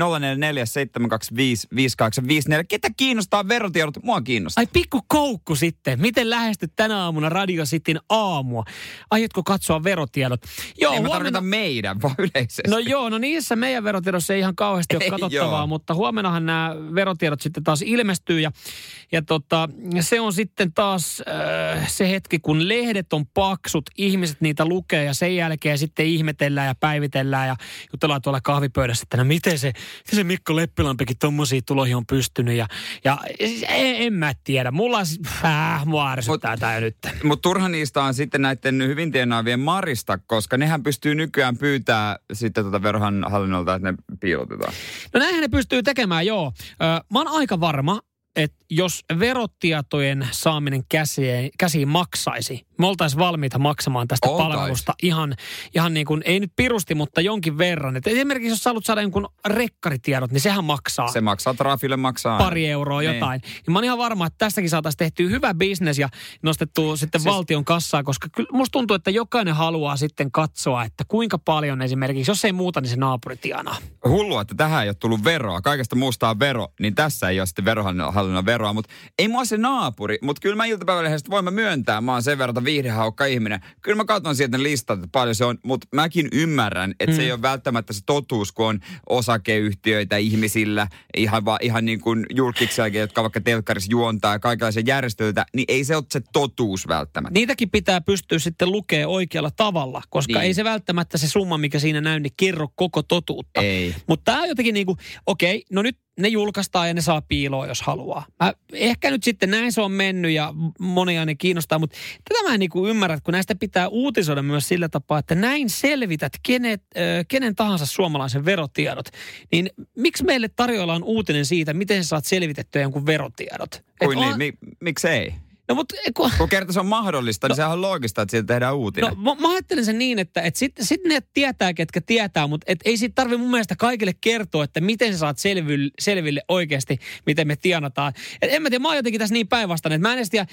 Ketä kiinnostaa verotiedot? Mua kiinnostaa. Ai pikku koukku sitten. Miten lähestyt tänä aamuna Radio Cityn aamua? Aiotko katsoa verotiedot? Joo, Ei mä huomenna... tarkoita meidän, vaan yleisesti. No joo, no niissä meidän verotiedossa ei ihan kauheasti ole katsottavaa, mutta huomennahan nämä verotiedot sitten taas ilmestyy ja, ja tota, se on sitten taas äh, se hetki, kun lehdet on paksut, ihmiset niitä lukee ja sen jälkeen sitten ihmetellään ja päivitellään ja jutellaan tuolla kahvipöydässä, että no miten se, miten se Mikko Leppilampikin tommosiin tuloihin on pystynyt ja, ja en, en mä tiedä. Mulla on, siis- äh, mua ärsyttää tää nyt. Mutta turha niistä on sitten näiden hyvin tienaavien marista, koska nehän pystyy nykyään pyytää sitten tuota verohan hallinnolta, että ne piilotetaan. No näinhän ne pystyy tekemään, joo. Ö, mä oon aika varma, että jos verotietojen saaminen käsiin, käsiin maksaisi, me oltaisiin valmiita maksamaan tästä Oltais. palvelusta ihan, ihan niin kuin, ei nyt pirusti, mutta jonkin verran. Et esimerkiksi jos sä haluat saada jonkun rekkaritiedot, niin sehän maksaa Se maksaa trafille maksaa. pari euroa Niin. jotain. Niin mä oon ihan varma, että tästäkin saataisiin tehtyä hyvä bisnes ja nostettu sitten Siis- valtion kassaa, koska kyllä musta tuntuu, että jokainen haluaa sitten katsoa, että kuinka paljon esimerkiksi, jos ei muuta, niin se naapuri tienaa. Hullua, että tähän ei ole tullut veroa. Kaikesta muusta on vero, niin tässä ei ole sitten verohallinnon veroa. Mutta ei mua se naapuri, mutta kyllä mä iltapäivälehdestä voin mä myöntää. Mä oon sen verran viihdehaukka ihminen. Kyllä mä katson sieltä listat, että paljon se on, mutta mäkin ymmärrän, että mm. se ei ole välttämättä se totuus, kun on osakeyhtiöitä ihmisillä, ihan, va, ihan niin kuin julkiksiakin, jotka vaikka telkkarissa juontaa ja kaikenlaisia järjestöitä, niin ei se ole se totuus välttämättä. Niitäkin pitää pystyä sitten lukea oikealla tavalla, koska Niin. ei se välttämättä se summa, mikä siinä näy, niin kerro koko totuutta. Ei. Mutta tämä on jotenkin niin kuin, okei, no nyt ne julkaistaan ja ne saa piiloa, jos haluaa. Mä, ehkä nyt sitten näin se on mennyt ja monia ne kiinnostaa, mutta tätä mä en niin kuin ymmärrä, että kun näistä pitää uutisoida myös sillä tapaa, että näin selvität kenet, äh, kenen tahansa suomalaisen verotiedot, niin miksi meille tarjoillaan uutinen siitä, miten sä saat selvitettyä jonkun verotiedot? Et Kuin on- niin, mi, miksei? No mutta kun, Kun kerta se on mahdollista, niin sehän on loogista, että siitä tehdään uutinen. No mä, mä ajattelen sen niin, että et sitten sit ne tietää, ketkä tietää, mutta et ei siitä tarvitse mun mielestä kaikille kertoa, että miten sä saat selville, selville oikeasti, miten me tienataan. Et en mä tiedä, mä oon jotenkin tässä niin päinvastainen, että mä en edes tiedä,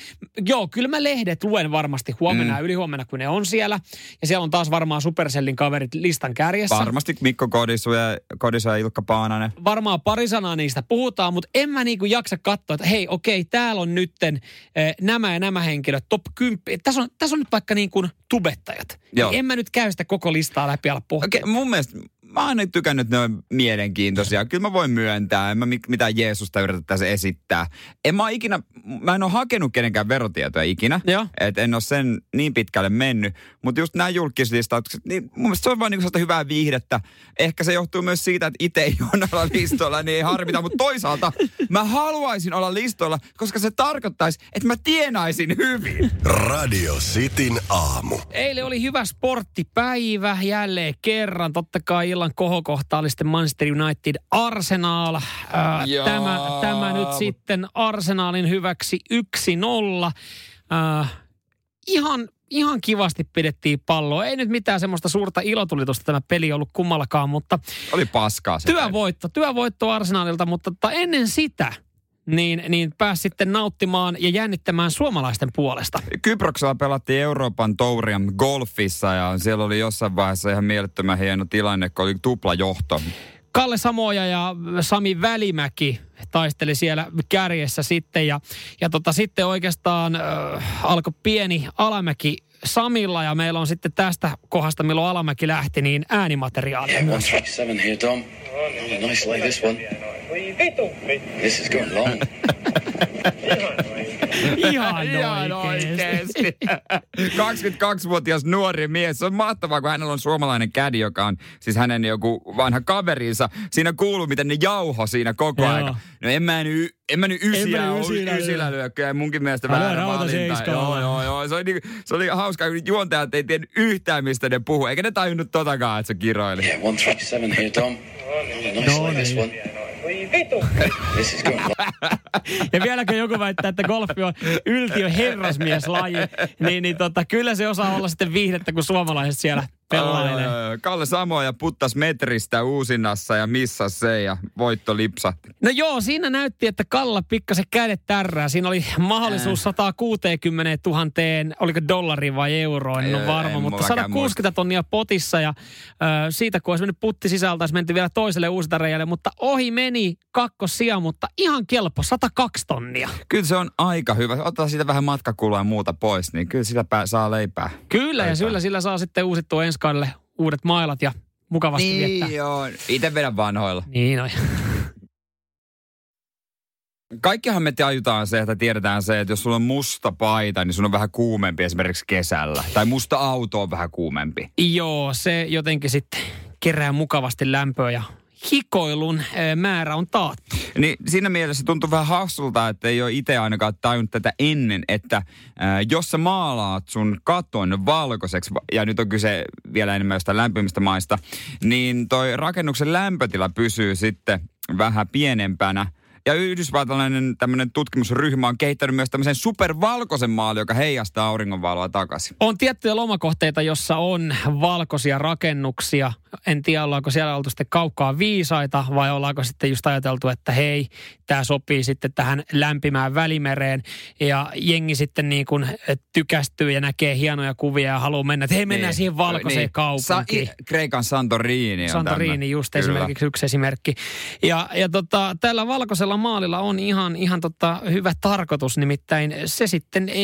joo, kyllä mä lehdet luen varmasti huomenna mm. ja ylihuomenna, kun ne on siellä. Ja siellä on taas varmaan Supercellin kaverit listan kärjessä. Varmasti Mikko Kodisu ja, Kodisu ja Ilkka Paananen. varmaan pari sanaa niistä puhutaan, mutta en mä niinku jaksa katsoa, että hei okei, täällä on nytten eh, nämä ja nämä henkilöt, top 10. Tässä on, tässä on nyt vaikka niin kuin tubettajat. Joo. Niin en mä nyt käy sitä koko listaa läpi ala pohtia. Okei, mun mielestä mä oon tykännyt, että ne on mielenkiintoisia. Kyllä mä voin myöntää, en mä mi- mitään Jeesusta yritä tässä esittää. En mä ikinä, mä en ole hakenut kenenkään verotietoja ikinä. Joo. Et en ole sen niin pitkälle mennyt. Mutta just nämä julkislistaukset, niin mun mielestä se on vaan niinku hyvää viihdettä. Ehkä se johtuu myös siitä, että itse ei ole noilla listoilla, niin ei harmita. Mutta toisaalta mä haluaisin olla listoilla, koska se tarkoittaisi, että mä tienaisin hyvin. Radio Cityn aamu. Eilen oli hyvä sporttipäivä jälleen kerran. Totta kai illan kohokohta oli sitten Manchester United Arsenal. Joo. tämä, tämä nyt sitten Arsenalin hyväksi 1-0. Ää, ihan, ihan kivasti pidettiin palloa. Ei nyt mitään semmoista suurta ilotulitusta tämä peli ollut kummallakaan, mutta Oli paskaa se. työvoitto, työvoitto Arsenalilta, mutta ennen sitä niin, niin pääsi sitten nauttimaan ja jännittämään suomalaisten puolesta. Kyproksella pelattiin Euroopan touria golfissa ja siellä oli jossain vaiheessa ihan mielettömän hieno tilanne, kun oli tuplajohto. Kalle Samoja ja Sami Välimäki taisteli siellä kärjessä sitten ja, ja tota, sitten oikeastaan äh, alkoi pieni alamäki Samilla ja meillä on sitten tästä kohdasta, milloin alamäki lähti, niin äänimateriaalia myös. 137 here. Oh, nice lay this one. This is going long. Ihan oikeesti. 22-vuotias nuori mies. Se on mahtavaa, kun hänellä on suomalainen kädi, joka on siis hänen joku vanha kaverinsa. Siinä kuuluu, miten ne jauho siinä koko Joo. aika. No en mä nyt, en mä nyt ysiä, nyt ole ysillä ysillä lyö. lyö. Kyllä munkin mielestä Mä lyön väärä valinta. Joo, joo, joo. Se oli, niinku, se oli hauska, kun juontajat ei tiennyt yhtään, mistä ne puhuu. Eikä ne tajunnut totakaan, että se kiroili. Yeah, 137 here, Dom. Oh, nice lay this one. Ja vieläkö joku väittää, että golfi on yltiö herrasmieslaji, niin, niin tota, kyllä se osaa olla sitten viihdettä, kun suomalaiset siellä pelailee. Joo, joo. Kalle Samoja puttas metristä uusinnassa ja missas se ja voitto lipsahti. No joo, siinä näytti, että Kalla pikkasen kädet tärrää. Siinä oli mahdollisuus 160 000, oliko dollari vai euroa, en ole varma, en mutta mullakaan 160 tonnia potissa ja ö, siitä kun olisi mennyt putti sisältä, olisi menty vielä toiselle uusintareijalle, mutta ohi meni kakkosia, mutta ihan kelpo, 102 tonnia. Kyllä se on aika hyvä. Ottaa siitä vähän matkakulua ja muuta pois, niin kyllä sitä pää, saa leipää. Kyllä, ja Leipää. sillä, sillä saa sitten uusittua ensi kaudelle uudet mailat ja mukavasti viettää. Niin joo, itse vedän vanhoilla. Niin no. Kaikkihan me tajutaan se, että tiedetään se, että jos sulla on musta paita, niin sun on vähän kuumempi esimerkiksi kesällä. Tai musta auto on vähän kuumempi. Joo, se jotenkin sitten kerää mukavasti lämpöä ja hikoilun määrä on taattu. Niin siinä mielessä tuntuu vähän hassulta, että ei ole itse ainakaan tajunnut tätä ennen, että ää, jos sä maalaat sun katon valkoiseksi, ja nyt on kyse vielä enemmän jostain lämpimistä maista, niin toi rakennuksen lämpötila pysyy sitten vähän pienempänä. Ja yhdysvaltalainen tämmöinen tutkimusryhmä on kehittänyt myös tämmöisen supervalkoisen maalin, joka heijastaa auringonvaloa takaisin. On tiettyjä lomakohteita, jossa on valkoisia rakennuksia. En tiedä, ollaanko siellä oltu sitten kaukaa viisaita vai ollaanko sitten just ajateltu, että hei, tämä sopii sitten tähän lämpimään välimereen. Ja jengi sitten niin kuin tykästyy ja näkee hienoja kuvia ja haluaa mennä, että hei, mennään Niin. siihen valkoiseen Niin. kaupunkiin. Sa- Kreikan Santorini on Santorini tämmönen. just Kyllä. esimerkiksi yksi esimerkki. Ja, ja tota, tällä valkoisella maalilla on ihan, ihan tota, hyvä tarkoitus, nimittäin se sitten e,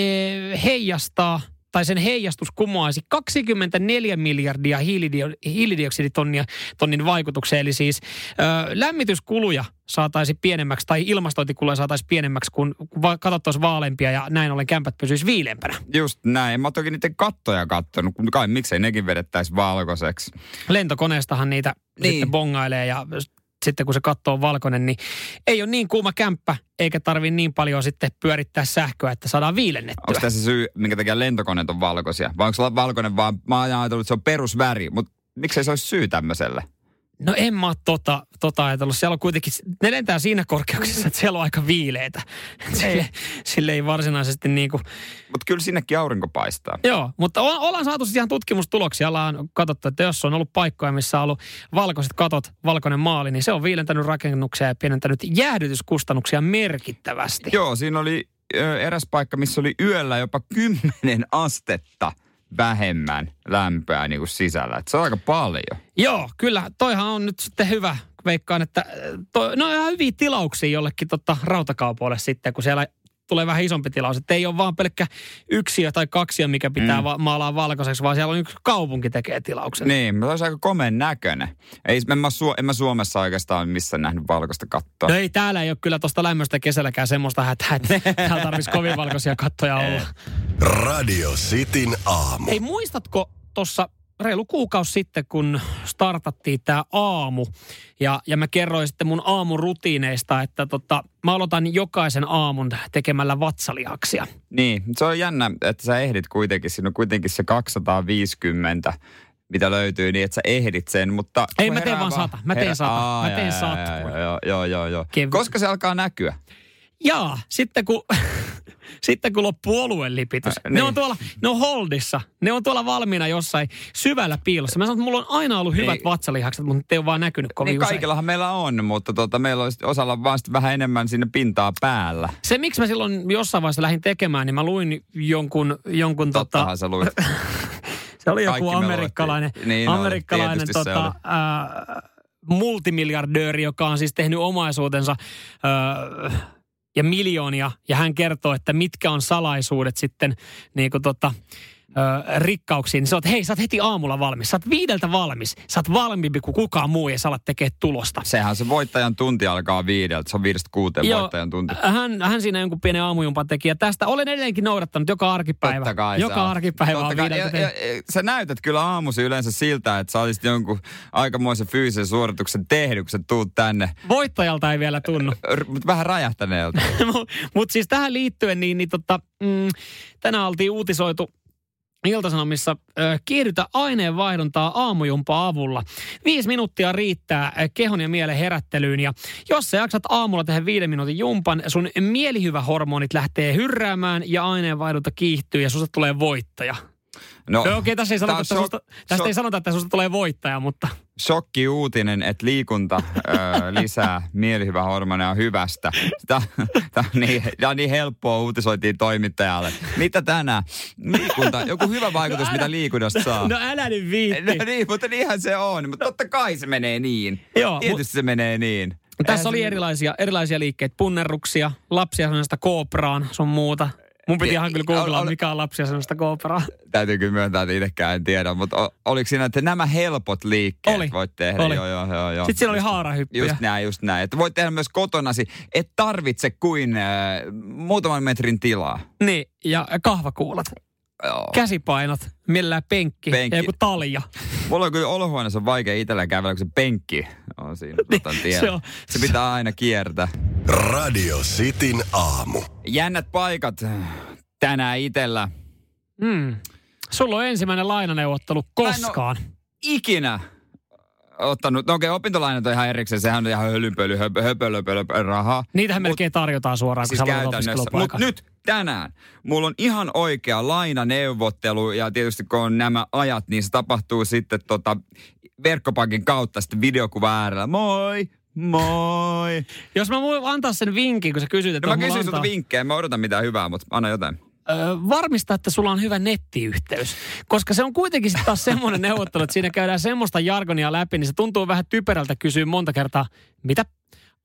heijastaa tai sen heijastus kumoaisi 24 miljardia hiilidio, hiilidioksiditonnia tonnin vaikutukseen. Eli siis ö, lämmityskuluja saataisiin pienemmäksi tai ilmastointikuluja saataisiin pienemmäksi, kun, kun va- katot olisi vaaleampia ja näin ollen kämpät pysyisi viileämpänä. Just näin. Mä toki niiden kattoja kattonut, kai miksei nekin vedettäisi valkoiseksi. lentokoneestahan niitä niin. sitten bongailee ja sitten kun se katto on valkoinen, niin ei ole niin kuuma kämppä, eikä tarvi niin paljon sitten pyörittää sähköä, että saadaan viilennettyä. Onko tässä syy, minkä takia lentokoneet on valkoisia? Vai onko valkoinen vaan, mä oon ajatellut, että se on perusväri, mutta miksei se olisi syy tämmöiselle? No en mä tota, tota ajatellut. Siellä on kuitenkin, ne lentää siinä korkeuksessa, että siellä on aika viileitä. Sille, sille ei varsinaisesti niin kuin, Mutta kyllä sinnekin aurinko paistaa. Joo, mutta o- ollaan saatu siis ihan tutkimustuloksia. Ollaan katsottu, että jos on ollut paikkoja, missä on ollut valkoiset katot, valkoinen maali, niin se on viilentänyt rakennuksia ja pienentänyt jäähdytyskustannuksia merkittävästi. Joo, siinä oli ö, eräs paikka, missä oli yöllä jopa 10 astetta vähemmän lämpöä niin kuin sisällä. Et se on aika paljon. Joo, kyllä. Toihan on nyt sitten hyvä. Veikkaan, että äh, toi, no ihan hyviä tilauksia jollekin tota, rautakaupoille sitten, kun siellä tulee vähän isompi tilaus. Että ei ole vaan pelkkä yksiö tai kaksio, mikä pitää mm. va- maalaa valkoiseksi, vaan siellä on yksi kaupunki tekee tilauksen. Niin, mutta olisi aika komeen näköinen. Ei, en, mä Su- en mä Suomessa oikeastaan missään nähnyt valkoista kattoa. No ei, täällä ei ole kyllä tuosta lämmöstä kesälläkään semmoista hätää, että täällä tarvitsisi kovin valkoisia kattoja olla. Radio Cityn aamu. Hei, muistatko tuossa reilu kuukausi sitten, kun startattiin tämä aamu, ja, ja mä kerroin sitten mun aamurutiineista, että tota, mä aloitan jokaisen aamun tekemällä vatsalihaksia. Niin, se on jännä, että sä ehdit kuitenkin, siinä on kuitenkin se 250 mitä löytyy, niin että sä ehdit sen, mutta... Ei, mä teen vaan sata. Mä teen sata. Aa, Mä teen sata. Joo, joo, joo, Koska se alkaa näkyä? Jaa, sitten kun, sitten kun loppuu oluen lipitys. Äh, Ne niin. on tuolla, ne on holdissa. Ne on tuolla valmiina jossain syvällä piilossa. Mä sanon, että mulla on aina ollut hyvät Niin. vatsalihakset, mutta ne ei ole vaan näkynyt kovin Niin usein. kaikillahan meillä on, mutta tota, meillä olisi osalla vaan vähän enemmän sinne pintaa päällä. Se, miksi mä silloin jossain vaiheessa lähdin tekemään, niin mä luin jonkun, jonkun tota, Tottahan sä luit. se oli joku kaikki me amerikkalainen. Niin amerikkalainen se tota, ää, multimiljardööri, joka on siis tehnyt omaisuutensa ää, ja miljoonia, ja hän kertoo, että mitkä on salaisuudet sitten niin kuin tota, ö, rikkauksiin, niin sä oot, hei, sä oot heti aamulla valmis. Sä oot viideltä valmis. Sä oot valmiimpi kuin kukaan muu ja sä alat tekee tulosta. Sehän se voittajan tunti alkaa viideltä. Se on viidestä kuuteen Joo, voittajan tunti. hän, hän siinä jonkun pienen aamujumpan teki. Ja tästä olen edelleenkin noudattanut joka arkipäivä. Totta kai joka sä arkipäivä Totta kai. viideltä ja, ja, ja, Sä näytät kyllä aamusi yleensä siltä, että sä olisit jonkun aikamoisen fyysisen suorituksen tehnyt, kun sä tuut tänne. Voittajalta ei vielä tunnu. Mutta vähän räjähtäneeltä. Mutta siis tähän liittyen, niin, niin tota, mm, tänään oltiin uutisoitu Iltasanomissa kiihdytä aineenvaihduntaa aamujumpaa avulla. Viisi minuuttia riittää kehon ja mielen herättelyyn ja jos sä jaksat aamulla tehdä viiden minuutin jumpan, sun mielihyvähormonit lähtee hyrräämään ja aineenvaihdunta kiihtyy ja susta tulee voittaja. No, No, Okei, tässä ei sanota, että susta, tästä shok- ei sanota, että susta tulee voittaja, mutta shokki uutinen, että liikunta ö, lisää mielihyvähormoneja hyvästä. Tämä on, niin, on niin helppoa uutisoitiin toimittajalle. Mitä tänään? Liikunta, joku hyvä vaikutus, No mitä älä- liikunnasta saa. no älä nyt viitti. No niin, mutta niinhän se on. Mutta totta kai se menee niin. Joo, Tietysti se menee niin. Tässä Eihän oli se- erilaisia, erilaisia liikkeitä, punnerruksia, lapsia sellaista koopraan, sun muuta. Mun piti ihan kyllä googlaa, mikä on lapsia sellaista koopraa. Täytyy kyllä myöntää, että itsekään en tiedä, mutta oliko siinä, että nämä helpot liikkeet Oli. voit tehdä? Oli. Joo, joo, joo, joo. Sitten siellä oli haarahyppyjä. Just näin, just näin. Että voit tehdä myös kotonasi, et tarvitse kuin äh, muutaman metrin tilaa. Niin, ja kahvakuulat, Joo. käsipainot, millään penkki, Penkki. ja joku talja. Mulla on kyllä olohuoneessa vaikea itsellä kävellä, kun se penkki on siinä. Se se, on- se pitää aina kiertää. Radio Cityn aamu. Jännät paikat tänään itellä. Mm. Sulla on ensimmäinen lainaneuvottelu koskaan. Ikinä ottanut, no okei, opintolainat on ihan erikseen, sehän on ihan hölynpöly, höpö, höpö, höpö, höpö, rahaa. Niitähän melkein tarjotaan suoraan, Siis kun sä aloitat käytännössä. Mutta nyt tänään mulla on ihan oikea lainaneuvottelu ja tietysti kun on nämä ajat, niin se tapahtuu sitten tota verkkopankin kautta sitten videokuva äärellä. Moi! Moi! Jos mä voin antaa sen vinkin, kun sä kysyt, että No mä kysyn sulta vinkkejä, mä odotan mitään hyvää, mutta anna jotain. ö, varmista, että sulla on hyvä nettiyhteys. Koska se on kuitenkin sitten taas semmoinen neuvottelu, että siinä käydään semmoista jargonia läpi, niin se tuntuu vähän typerältä kysyä monta kertaa, mitä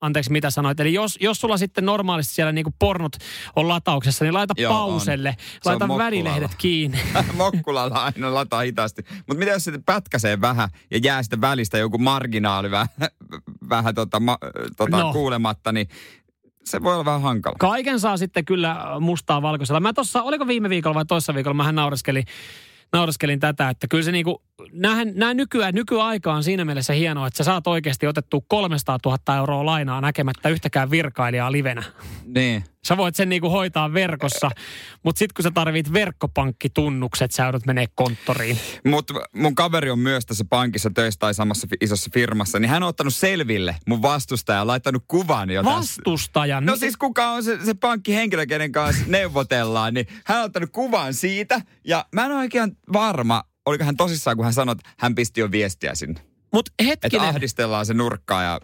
anteeksi mitä sanoit. Eli jos, jos sulla sitten normaalisti siellä niinku pornot on latauksessa, niin laita Joo, on. pauselle, Se on laita mokkulalla. välilehdet kiinni. Mokkulalla aina lataa hitaasti. Mutta mitä jos sitten pätkäsee vähän ja jää sitten välistä joku marginaali vähän, vähän tota, ma, tota No. no. kuulematta, niin se voi olla vähän hankala. Kaiken saa sitten kyllä mustaa valkoisella. Mä tossa, oliko viime viikolla vai toissa viikolla, mähän naureskelin, naureskelin tätä, että kyllä se niinku, nää nykyään, nykyaika on siinä mielessä hienoa, että sä saat oikeasti otettua 300 000 euroa lainaa näkemättä yhtäkään virkailijaa livenä. Niin. Sä voit sen niinku hoitaa verkossa, mutta sitten kun sä tarvit verkkopankkitunnukset, sä joudut menee konttoriin. Mutta mun kaveri on myös tässä pankissa töissä tai samassa isossa firmassa, niin hän on ottanut selville mun vastustaja ja laittanut kuvan jo. Vastustajan. No siis kuka on se, se pankkihenkilö, kenen kanssa neuvotellaan, niin hän on ottanut kuvan siitä. Ja mä en ole oikein varma, oliko hän tosissaan, kun hän sanoi, että hän pisti jo viestiä sinne. Mut Että hetkinen, ahdistellaan se nurkkaa ja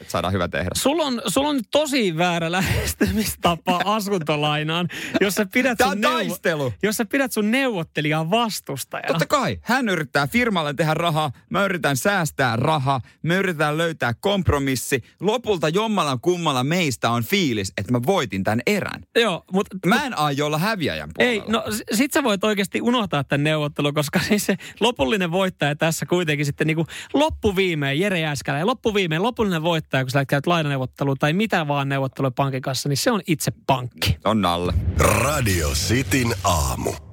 että saadaan hyvä tehdä. Sulla on, sulla on tosi väärä lähestymistapa asuntolainaan, jos sä pidät sun, taistelu. jos sä pidät sun neuvottelijaa vastustajana. Totta kai. Hän yrittää firmalle tehdä rahaa, mä yritän säästää rahaa, me yritetään löytää kompromissi. Lopulta jommalla kummalla meistä on fiilis, että mä voitin tämän erän. Joo, mutta Mä en aio olla häviäjän puolella. Ei, no sit sä voit oikeasti unohtaa tämän neuvottelun, koska siis se lopullinen voittaja tässä kuitenkin sitten niin kuin loppuviimeen, Jere Jääskälä, ja loppuviimeen lopullinen voittaja, kun sä käyt lainaneuvotteluun tai mitä vaan neuvottelua pankin kanssa, niin se on itse pankki. On Nalle. Radio Cityn aamu.